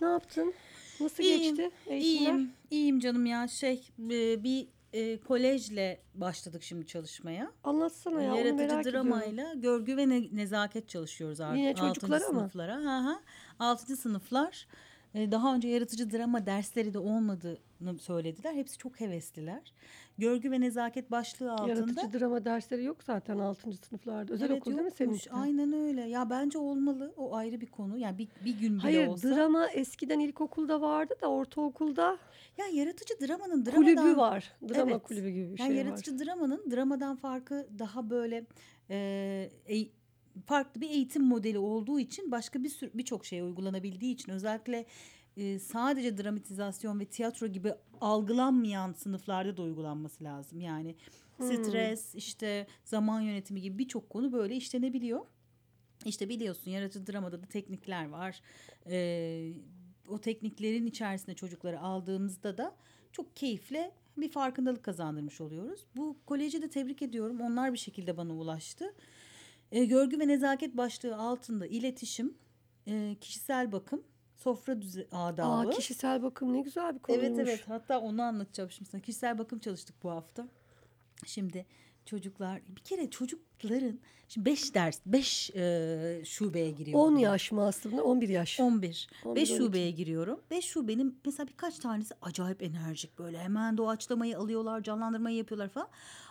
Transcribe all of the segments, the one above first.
Ne yaptın? Nasıl İyiyim, geçti eğitimler? İyiyim, iyiyim canım ya. Şey, e, bir e, kolejle başladık şimdi çalışmaya. Anlatsana ya onu merak Yaratıcı ediyorum. dramayla görgü ve ne- nezaket çalışıyoruz artık. Yine çocuklara mı? sınıflara. Hı hı. Altıncı sınıflar. E, Daha önce yaratıcı drama dersleri de olmadığını söylediler. Hepsi çok hevesliler. Görgü ve nezaket başlığı altında. Yaratıcı drama dersleri yok zaten 6. sınıflarda. Özel okul değil mi senin yokmuş. Aynen öyle. Ya bence olmalı. O ayrı bir konu. Yani bir, bir gün bile Hayır olsa. drama eskiden ilkokulda vardı da ortaokulda Ya yaratıcı dramanın dramadan... kulübü var. Drama Evet. kulübü gibi bir Yani şey yaratıcı var. dramanın dramadan farkı daha böyle e, e- farklı bir eğitim modeli olduğu için başka bir sürü birçok şeye uygulanabildiği için özellikle e, sadece dramatizasyon ve tiyatro gibi algılanmayan sınıflarda da uygulanması lazım. Yani Hmm. stres, işte zaman yönetimi gibi birçok konu böyle işlenebiliyor. İşte biliyorsun yaratıcı dramada da teknikler var. Ee, o tekniklerin içerisinde çocukları aldığımızda da çok keyifle bir farkındalık kazandırmış oluyoruz. Bu koleji de tebrik ediyorum. Onlar bir şekilde bana ulaştı. Ee, görgü ve nezaket başlığı altında iletişim, e, kişisel bakım, sofra düze adabı. Aa, kişisel bakım ne güzel bir konuymuş. Evet evet hatta onu anlatacağım şimdi sana. Kişisel bakım çalıştık bu hafta. Şimdi çocuklar bir kere çocukların şimdi 5 ders 5 şubeye giriyor. 10 yaş mı aslında? 11 yaş. 11. 11, 5 12. şubeye giriyorum. 5 şubenin mesela birkaç tanesi acayip enerjik böyle hemen doğaçlamayı alıyorlar, canlandırmayı yapıyorlar falan.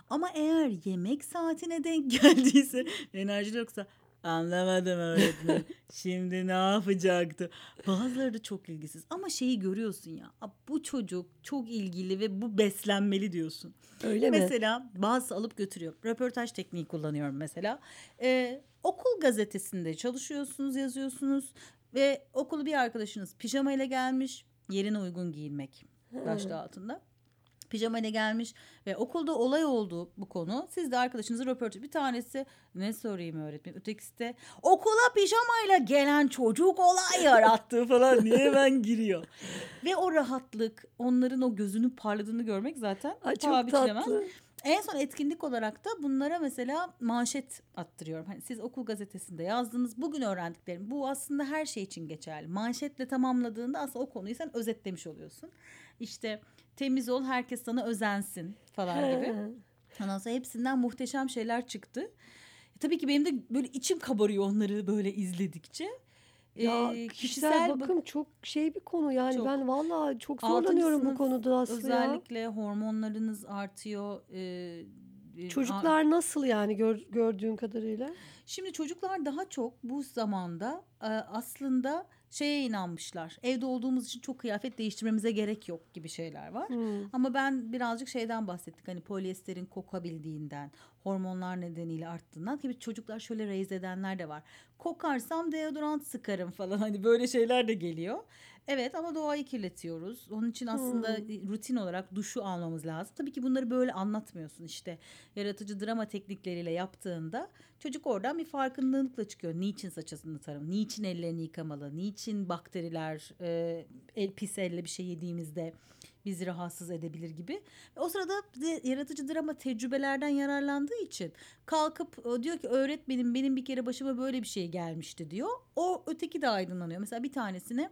Ama eğer yemek saatine denk geldiyse enerji yoksa anlamadım öğretmen. Şimdi ne yapacaktı? Bazıları da çok ilgisiz ama şeyi görüyorsun ya. "Aa, Bu çocuk çok ilgili ve bu beslenmeli diyorsun. Öyle mi? Mesela bazısı alıp götürüyor. Röportaj tekniği kullanıyorum mesela. Ee, okul gazetesinde çalışıyorsunuz, yazıyorsunuz ve okulu bir arkadaşınız pijama ile gelmiş. Yerine uygun giyinmek başlığı altında. Pijama ile gelmiş ve okulda olay oldu bu konu. Siz de arkadaşınızı röportaj bir tanesi ne sorayım öğretmen ötekisi de okula pijamayla gelen çocuk olay yarattı falan diye hemen giriyor. Ve o rahatlık onların o gözünün parladığını görmek zaten Ay çok biçilemez. tatlı. En son etkinlik olarak da bunlara mesela manşet attırıyorum. Hani siz okul gazetesinde yazdınız bugün öğrendiklerim. Bu aslında her şey için geçerli. Manşetle tamamladığında aslında o konuyu sen özetlemiş oluyorsun. İşte temiz ol herkes sana özensin falan gibi. Ondan sonra hepsinden muhteşem şeyler çıktı. E, tabii ki benim de böyle içim kabarıyor onları böyle izledikçe. Ya Ee, kişisel, bak- bakım çok şey bir konu yani Çok. ben vallahi çok zorlanıyorum bu konuda Aslı ya. özellikle hormonlarınız artıyor. Ee, Çocuklar nasıl yani gör- gördüğün kadarıyla? Şimdi çocuklar daha çok bu zamanda e, aslında şeye inanmışlar. Evde olduğumuz için çok kıyafet değiştirmemize gerek yok gibi şeyler var. Hmm. Ama ben birazcık şeyden bahsettik. Hani polyesterin kokabildiğinden, hormonlar nedeniyle arttığından. Tabii çocuklar şöyle reyiz edenler de var. Kokarsam deodorant sıkarım falan. Hani böyle şeyler de geliyor. Evet ama doğayı kirletiyoruz. Onun için aslında rutin olarak duşu almamız lazım. Tabii ki bunları böyle anlatmıyorsun işte. Yaratıcı drama teknikleriyle yaptığında çocuk oradan bir farkındalıkla çıkıyor. Niçin saçını tarım? Niçin ellerini yıkamalı? Niçin bakteriler e, el, pis elle bir şey yediğimizde bizi rahatsız edebilir gibi. O sırada yaratıcı drama tecrübelerden yararlandığı için kalkıp e, diyor ki öğretmenim benim bir kere başıma böyle bir şey gelmişti diyor. O öteki de aydınlanıyor. Mesela bir tanesine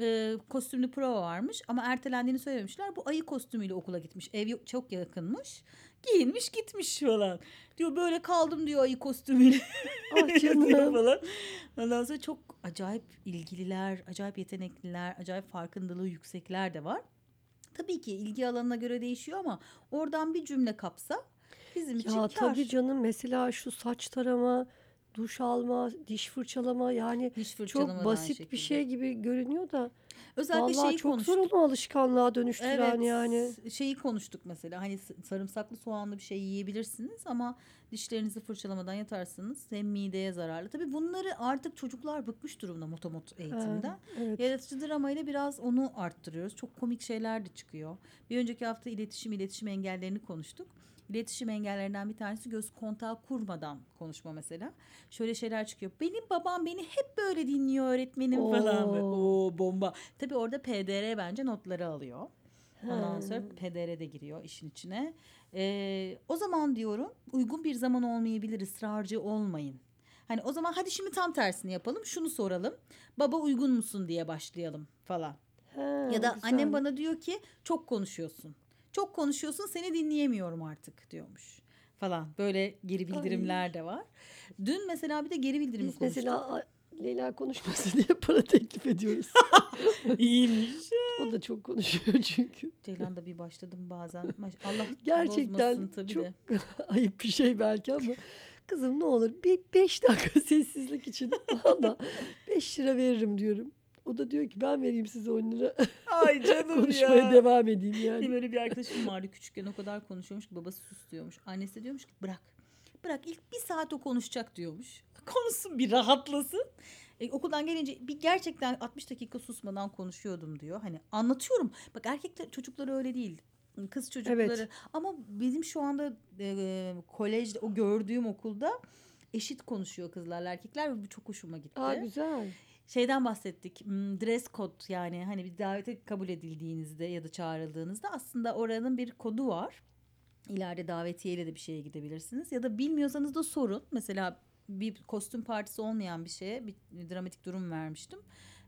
e, kostümlü prova varmış ama ertelendiğini söylememişler. Bu ayı kostümüyle okula gitmiş. Ev yok- çok yakınmış. Giyinmiş gitmiş falan. Diyor böyle kaldım diyor ayı kostümüyle. Ah canım. falan. Ondan sonra çok acayip ilgililer, acayip yetenekliler, acayip farkındalığı yüksekler de var. Tabii ki ilgi alanına göre değişiyor ama oradan bir cümle kapsa bizim için Ya kar. tabii canım mesela şu saç tarama, duş alma, diş fırçalama yani Diş çok basit bir şey gibi görünüyor da Özellikle vallahi şeyi çok konuştuk. zor onu alışkanlığa dönüştüren Evet, yani. şeyi konuştuk mesela hani sarımsaklı soğanlı bir şey yiyebilirsiniz ama dişlerinizi fırçalamadan yatarsanız hem mideye zararlı. Tabii bunları artık çocuklar bıkmış durumda motomot eğitimden. Evet. Yaratıcı dramayla biraz onu arttırıyoruz. Çok komik şeyler de çıkıyor. Bir önceki hafta iletişim iletişim engellerini konuştuk. İletişim engellerinden bir tanesi göz kontağı kurmadan konuşma mesela. Şöyle şeyler çıkıyor. Benim babam beni hep böyle dinliyor öğretmenim falan. Böyle, Oo. Oo bomba. Tabii orada PDR bence notları alıyor. Ondan sonra PDR de giriyor işin içine. Ee, o zaman diyorum uygun bir zaman olmayabilir ısrarcı olmayın. Hani o zaman hadi şimdi tam tersini yapalım. Şunu soralım. Baba uygun musun diye başlayalım falan. Ha, Ya da güzel. annem bana diyor ki çok konuşuyorsun. Çok konuşuyorsun seni dinleyemiyorum artık diyormuş falan. Böyle geri bildirimler de var. Dün mesela bir de geri bildirimi Biz konuştuk. mesela Leyla konuşmasın diye para teklif ediyoruz. iyiymiş. o da çok konuşuyor çünkü. Ceylan da bir başladım bazen. Allah Gerçekten tabii çok de. ayıp bir şey belki ama kızım ne olur bir beş dakika sessizlik için valla beş lira veririm diyorum. O da diyor ki ben vereyim size 10 lira Ay canım konuşmaya devam edeyim Benim yani. öyle bir arkadaşım vardı küçükken o kadar konuşuyormuş ki babası sus diyormuş. Annesi de diyormuş ki bırak. Bırak ilk bir saat o konuşacak diyormuş. Konuşsun bir rahatlasın. E, okuldan gelince bir gerçekten 60 dakika susmadan konuşuyordum diyor. Hani anlatıyorum. Bak erkekler çocukları öyle değil. Kız çocukları. Evet. Ama bizim şu anda e, kolejde o gördüğüm okulda eşit konuşuyor kızlarla erkekler ve bu çok hoşuma gitti Aa güzel. Şeyden bahsettik. Hmm, Dress code yani hani bir davete kabul edildiğinizde ya da çağrıldığınızda aslında oranın bir kodu var. İleride davetiyeyle de bir şeye gidebilirsiniz ya da bilmiyorsanız da sorun. Mesela bir kostüm partisi olmayan bir şeye bir dramatik durum vermiştim.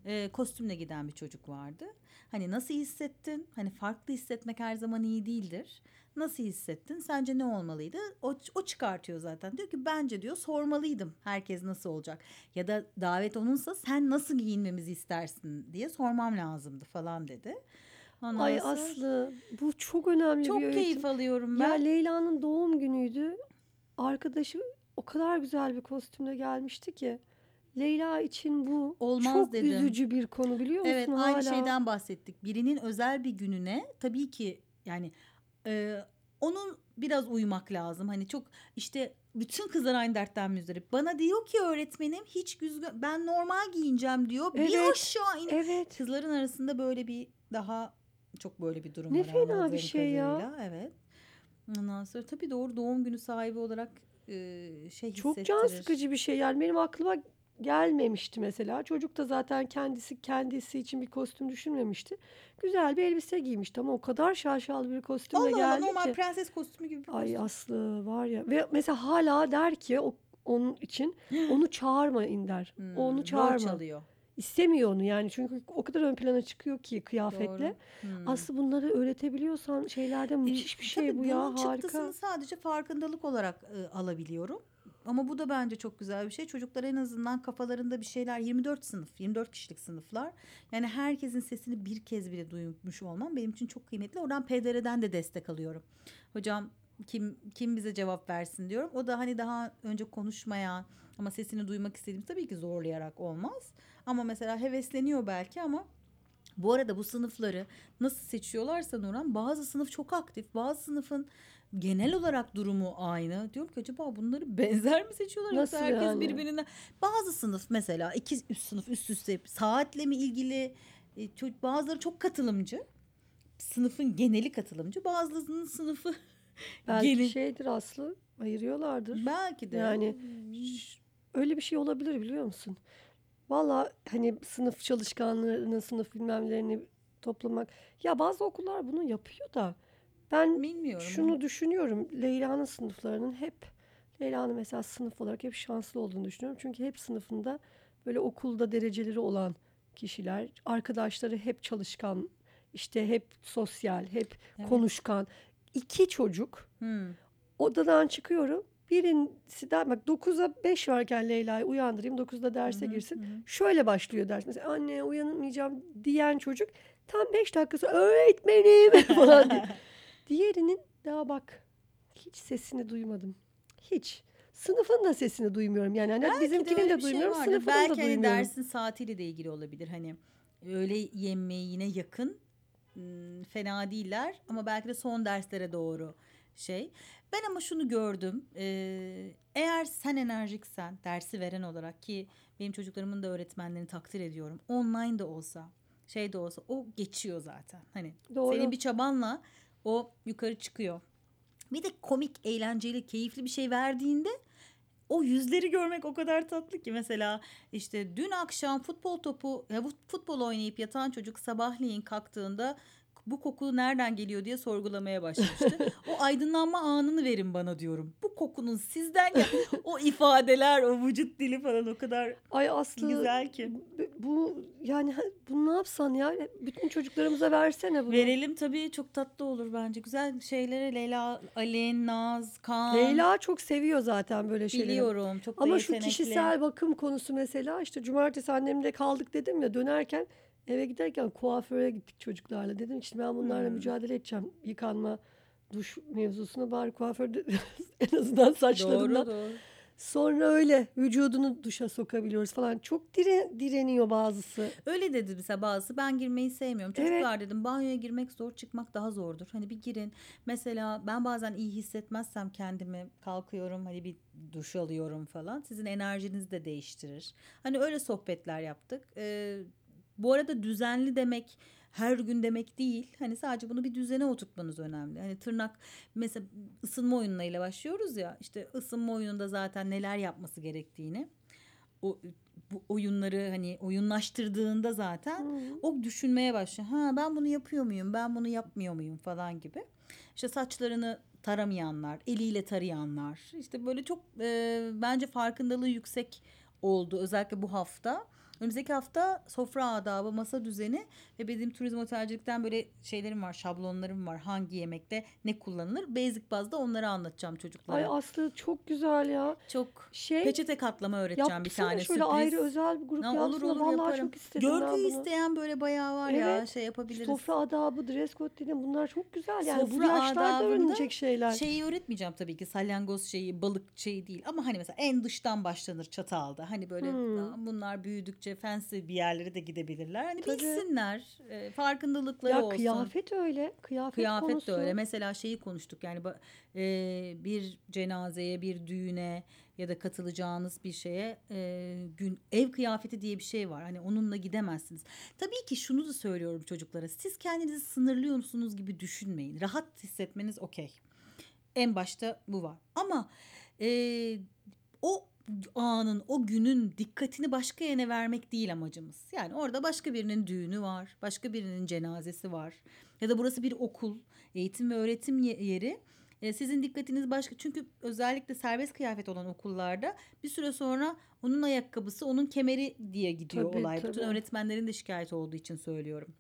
Ee, kostümle giden bir çocuk vardı. Hani nasıl hissettin? Hani farklı hissetmek her zaman iyi değildir. Nasıl hissettin? Sence ne olmalıydı? O, o çıkartıyor zaten. Diyor ki bence diyor sormalıydım. Herkes nasıl olacak? Ya da davet onunsa sen nasıl giyinmemizi istersin diye sormam lazımdı falan dedi. Ondan Ay Aslı bu çok önemli çok bir öğretim. keyif alıyorum Ya ben. Leyla'nın doğum günüydü. Arkadaşı o kadar güzel bir kostümle gelmişti ki. Leyla için bu Olmaz çok dedim. üzücü bir konu biliyor musun Evet hala? aynı şeyden bahsettik. Birinin özel bir gününe tabii ki yani e, onun biraz uymak lazım. Hani çok işte bütün kızlar aynı dertten müzdarip. Bana diyor ki öğretmenim hiç güzgün ben normal giyineceğim diyor. Bir Evet, aşağı in. Evet. Kızların arasında böyle bir daha çok böyle bir durum Ne var. fena bir şey ya. kadarıyla. Evet. Ondan sonra tabii doğru doğum günü sahibi olarak e, şey Çok can sıkıcı bir şey yani benim aklıma gelmemişti mesela. Çocuk da zaten kendisi kendisi için bir kostüm düşünmemişti. Güzel bir elbise giymişti ama o kadar şaşalı bir kostümle Allah Allah geldi normal ki. prenses kostümü gibi bir Ay kostüm. Aslı var ya ve mesela hala der ki o, onun için onu çağırmayın der. Hmm, onu çağırma. çalıyor. İstemiyor onu yani çünkü o kadar ön plana çıkıyor ki kıyafetle. Doğru. Hmm. Aslı bunları öğretebiliyorsan şeylerde müthiş bir şey Tabii bu ya bunun harika. çıktısını sadece farkındalık olarak e, alabiliyorum. Ama bu da bence çok güzel bir şey. Çocuklar en azından kafalarında bir şeyler 24 sınıf, 24 kişilik sınıflar. Yani herkesin sesini bir kez bile duymuş olmam benim için çok kıymetli. Oradan PDR'den de destek alıyorum. Hocam kim kim bize cevap versin diyorum. O da hani daha önce konuşmayan ama sesini duymak istediğim tabii ki zorlayarak olmaz. Ama mesela hevesleniyor belki ama bu arada bu sınıfları nasıl seçiyorlarsa Nurhan bazı sınıf çok aktif bazı sınıfın genel olarak durumu aynı. Diyorum ki acaba bunları benzer mi seçiyorlar yoksa Nasıl herkes yani? birbirinden bazı sınıf mesela iki üst sınıf üst üste saatle mi ilgili e, bazıları çok katılımcı sınıfın geneli katılımcı bazılarının sınıfı Belki gene- şeydir Aslı ayırıyorlardır. belki de Yani öyle bir şey olabilir biliyor musun? Valla hani sınıf çalışkanlarını, sınıf bilmemlerini toplamak. Ya bazı okullar bunu yapıyor da ben bilmiyorum. şunu düşünüyorum. Leyla'nın sınıflarının hep Leyla'nın mesela sınıf olarak hep şanslı olduğunu düşünüyorum. Çünkü hep sınıfında böyle okulda dereceleri olan kişiler, arkadaşları hep çalışkan, işte hep sosyal, hep Evet. konuşkan. İki çocuk Hmm. odadan çıkıyorum. Birincisi de bak 9'a 5 varken Leyla'yı uyandırayım. 9'da derse girsin. hı hı. Şöyle başlıyor ders. Mesela anne uyanamayacağım diyen çocuk tam 5 dakikası öğretmenim falan diye. Diğerinin daha bak hiç sesini duymadım. Hiç. Sınıfın da sesini duymuyorum. Yani hani Belki de bizimkinin de bir şey duymuyorum, vardır. sınıfının Belki da hani duymuyorum. dersin saatiyle de ilgili olabilir. Hani öğle yemeğine yakın hmm, fena değiller ama belki de son derslere doğru şey. Ben ama şunu gördüm. Ee, eğer sen enerjiksen dersi veren olarak ki benim çocuklarımın da öğretmenlerini takdir ediyorum. Online de olsa şey de olsa o geçiyor zaten. Hani Doğru. senin bir çabanla o yukarı çıkıyor. Bir de komik, eğlenceli, keyifli bir şey verdiğinde o yüzleri görmek o kadar tatlı ki mesela işte dün akşam futbol topu futbol oynayıp yatan çocuk sabahleyin kalktığında bu koku nereden geliyor diye sorgulamaya başlamıştı. o aydınlanma anını verin bana diyorum. Bu kokunun sizden gel. o ifadeler, o vücut dili falan o kadar Ay Aslı güzel ki. bu- yani bunu ne yapsan ya bütün çocuklarımıza versene bunu. Verelim tabii çok tatlı olur bence. Güzel şeylere Leyla, Alin, Naz, Kaan. Leyla çok seviyor zaten böyle şeyleri. biliyorum. Çok da Ama şu yetenekli. kişisel bakım konusu mesela işte cumartesi annemde kaldık dedim ya dönerken eve giderken kuaföre gittik çocuklarla. Dedim işte ben bunlarla Hmm. mücadele edeceğim. Yıkanma, duş mevzusunu bari kuaförde en azından saçlarından. Doğru doğru. Sonra öyle vücudunu duşa sokabiliyoruz falan. Çok dire, direniyor bazısı. Öyle dedi mesela bazısı ben girmeyi sevmiyorum. Evet. Çocuklar dedim banyoya girmek zor çıkmak daha zordur. Hani bir girin. Mesela ben bazen iyi hissetmezsem kendimi kalkıyorum hani bir duş alıyorum falan. Sizin enerjinizi de değiştirir. Hani öyle sohbetler yaptık. Ee, bu arada düzenli demek her gün demek değil. Hani sadece bunu bir düzene oturtmanız önemli. Hani tırnak mesela ısınma oyunlarıyla başlıyoruz ya. İşte ısınma oyununda zaten neler yapması gerektiğini o bu oyunları hani oyunlaştırdığında zaten Hı. o düşünmeye başlıyor. Ha ben bunu yapıyor muyum? Ben bunu yapmıyor muyum falan gibi. İşte saçlarını taramayanlar, eliyle tarayanlar. işte böyle çok e, bence farkındalığı yüksek oldu özellikle bu hafta. Önümüzdeki hafta sofra adabı, masa düzeni ve benim turizm otelcilikten böyle şeylerim var, şablonlarım var. Hangi yemekte ne kullanılır? Basic bazda onları anlatacağım çocuklara. Ay Aslı çok güzel ya. çok Şey peçete katlama öğreteceğim bir tane şöyle sürpriz. ayrı özel bir grup yapsana. olur olur Vallahi yaparım. çok istedim ben Görgü bunu. isteyen böyle bayağı var ya Evet. şey yapabiliriz. Sofra adabı, dress code dedim bunlar çok güzel yani bu Sofra yaşlarda adabında öğrenilecek şeyler. Şeyi öğretmeyeceğim tabii ki salyangoz şeyi balık şeyi değil ama hani mesela en dıştan başlanır çatalda hani böyle Hmm. "Aa, bunlar büyüdükçe fancy bir yerlere de gidebilirler hani Tabii. bilsinler e, farkındalıkları ya olsun. kıyafet öyle. Kıyafet, Kıyafet konusu. de öyle. Mesela şeyi konuştuk yani e, bir cenazeye, bir düğüne ya da katılacağınız bir şeye e, gün ev kıyafeti diye bir şey var. Hani onunla gidemezsiniz. Tabii ki şunu da söylüyorum çocuklara. Siz kendinizi sınırlıyorsunuz gibi düşünmeyin. Rahat hissetmeniz okey. En başta bu var. Ama e, o anın, o günün dikkatini başka yerine vermek değil amacımız. Yani orada başka birinin düğünü var, başka birinin cenazesi var. Ya da burası bir okul, eğitim ve öğretim ye- yeri. E, sizin dikkatiniz başka çünkü özellikle serbest kıyafet olan okullarda bir süre sonra onun ayakkabısı onun kemeri diye gidiyor Tabii, olay. Bütün tabii. öğretmenlerin de şikayet olduğu için söylüyorum.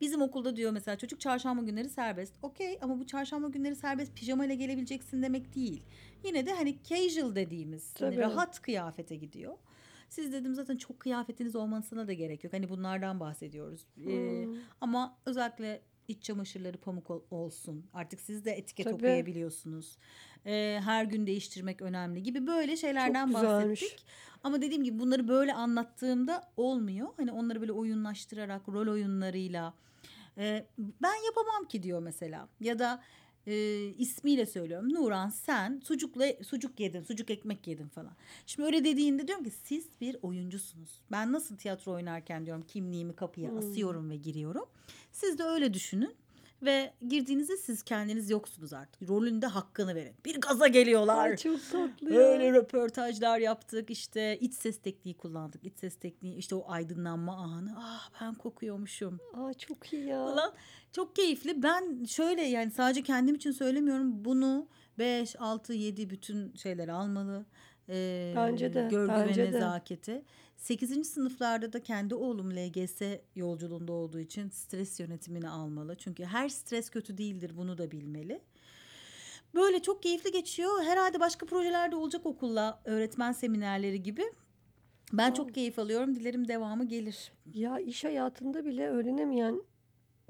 Bizim okulda diyor mesela çocuk çarşamba günleri serbest. Okey ama bu çarşamba günleri serbest pijama ile gelebileceksin demek değil. Yine de hani casual dediğimiz hani rahat kıyafete gidiyor. Siz dedim zaten çok kıyafetiniz olmasına da gerek yok. Hani bunlardan bahsediyoruz. Ee, Hmm. ama özellikle iç çamaşırları pamuk ol- olsun. Artık siz de etiket Tabii. okuyabiliyorsunuz. Ee, her gün değiştirmek önemli gibi böyle şeylerden bahsettik. Ama dediğim gibi bunları böyle anlattığımda olmuyor. Hani onları böyle oyunlaştırarak rol oyunlarıyla e, ben yapamam ki diyor mesela. Ya da e, ismiyle söylüyorum. Nuran sen sucukla sucuk yedin, sucuk ekmek yedin falan. Şimdi öyle dediğinde diyorum ki siz bir oyuncusunuz. Ben nasıl tiyatro oynarken diyorum kimliğimi kapıya Hmm. asıyorum ve giriyorum. Siz de öyle düşünün. Ve girdiğinizde siz kendiniz yoksunuz artık. Rolünde hakkını verin. Bir gaza geliyorlar. Ay çok tatlı. Böyle röportajlar yaptık işte iç ses tekniği kullandık. İç ses tekniği işte o aydınlanma anı. Ah ben kokuyormuşum Aa, çok iyi ya. falan. Çok keyifli. Ben şöyle yani sadece kendim için söylemiyorum. Bunu 5, 6, 7 bütün şeyler almalı. Ee, Bence de, Görgü bence ve de. nezaketi. 8. sınıflarda da kendi oğlum LGS yolculuğunda olduğu için stres yönetimini almalı. Çünkü her stres kötü değildir bunu da bilmeli. Böyle çok keyifli geçiyor. Herhalde başka projeler de olacak okulla öğretmen seminerleri gibi. Ben çok keyif alıyorum. Dilerim devamı gelir. Ya iş hayatında bile öğrenemeyen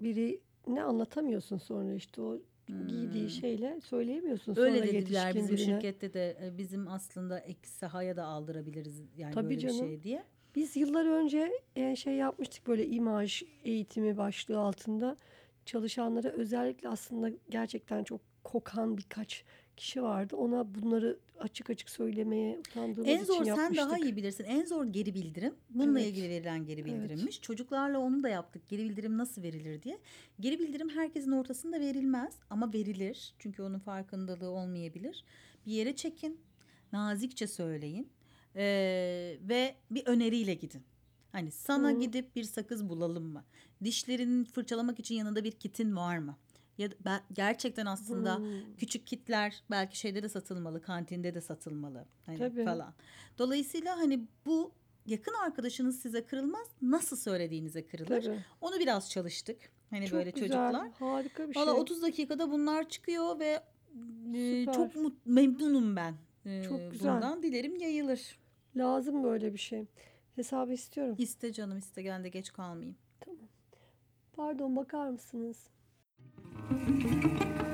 biri ne anlatamıyorsun sonra işte o giydiği şeyle söyleyemiyorsun sonra Hmm. Öyle dediler bizim birine. şirkette de e, bizim aslında ek sahaya da aldırabiliriz yani Tabii böyle canım. bir şey diye. Biz yıllar önce e, şey yapmıştık böyle imaj eğitimi başlığı altında çalışanlara özellikle aslında gerçekten çok kokan birkaç kişi vardı. Ona bunları açık açık söylemeye utandığımız En zor için sen yapmıştık. daha iyi bilirsin. En zor geri bildirim. Bununla Evet. ilgili verilen geri Evet. bildirimmiş. Çocuklarla onu da yaptık. Geri bildirim nasıl verilir diye. Geri bildirim herkesin ortasında verilmez ama verilir. Çünkü onun farkındalığı olmayabilir. Bir yere çekin. Nazikçe söyleyin. Ee, ve bir öneriyle gidin. Hani sana Hı. gidip bir sakız bulalım mı? Dişlerini fırçalamak için yanında bir kitin var mı? Ya ben, gerçekten aslında Hmm. küçük kitler belki şeyde de satılmalı, kantinde de satılmalı hani Tabii. falan. Dolayısıyla hani bu yakın arkadaşınız size kırılmaz, nasıl söylediğinize kırılır. Tabii. Onu biraz çalıştık. Hani Çok böyle güzel, çocuklar. harika bir şey. Valla 30 dakikada bunlar çıkıyor ve e, Süper. çok mut- memnunum ben. E, Çok güzel. Bundan dilerim yayılır. Lazım böyle bir şey. Hesabı istiyorum. İste canım iste gel de geç kalmayayım. Pardon bakar mısınız? Música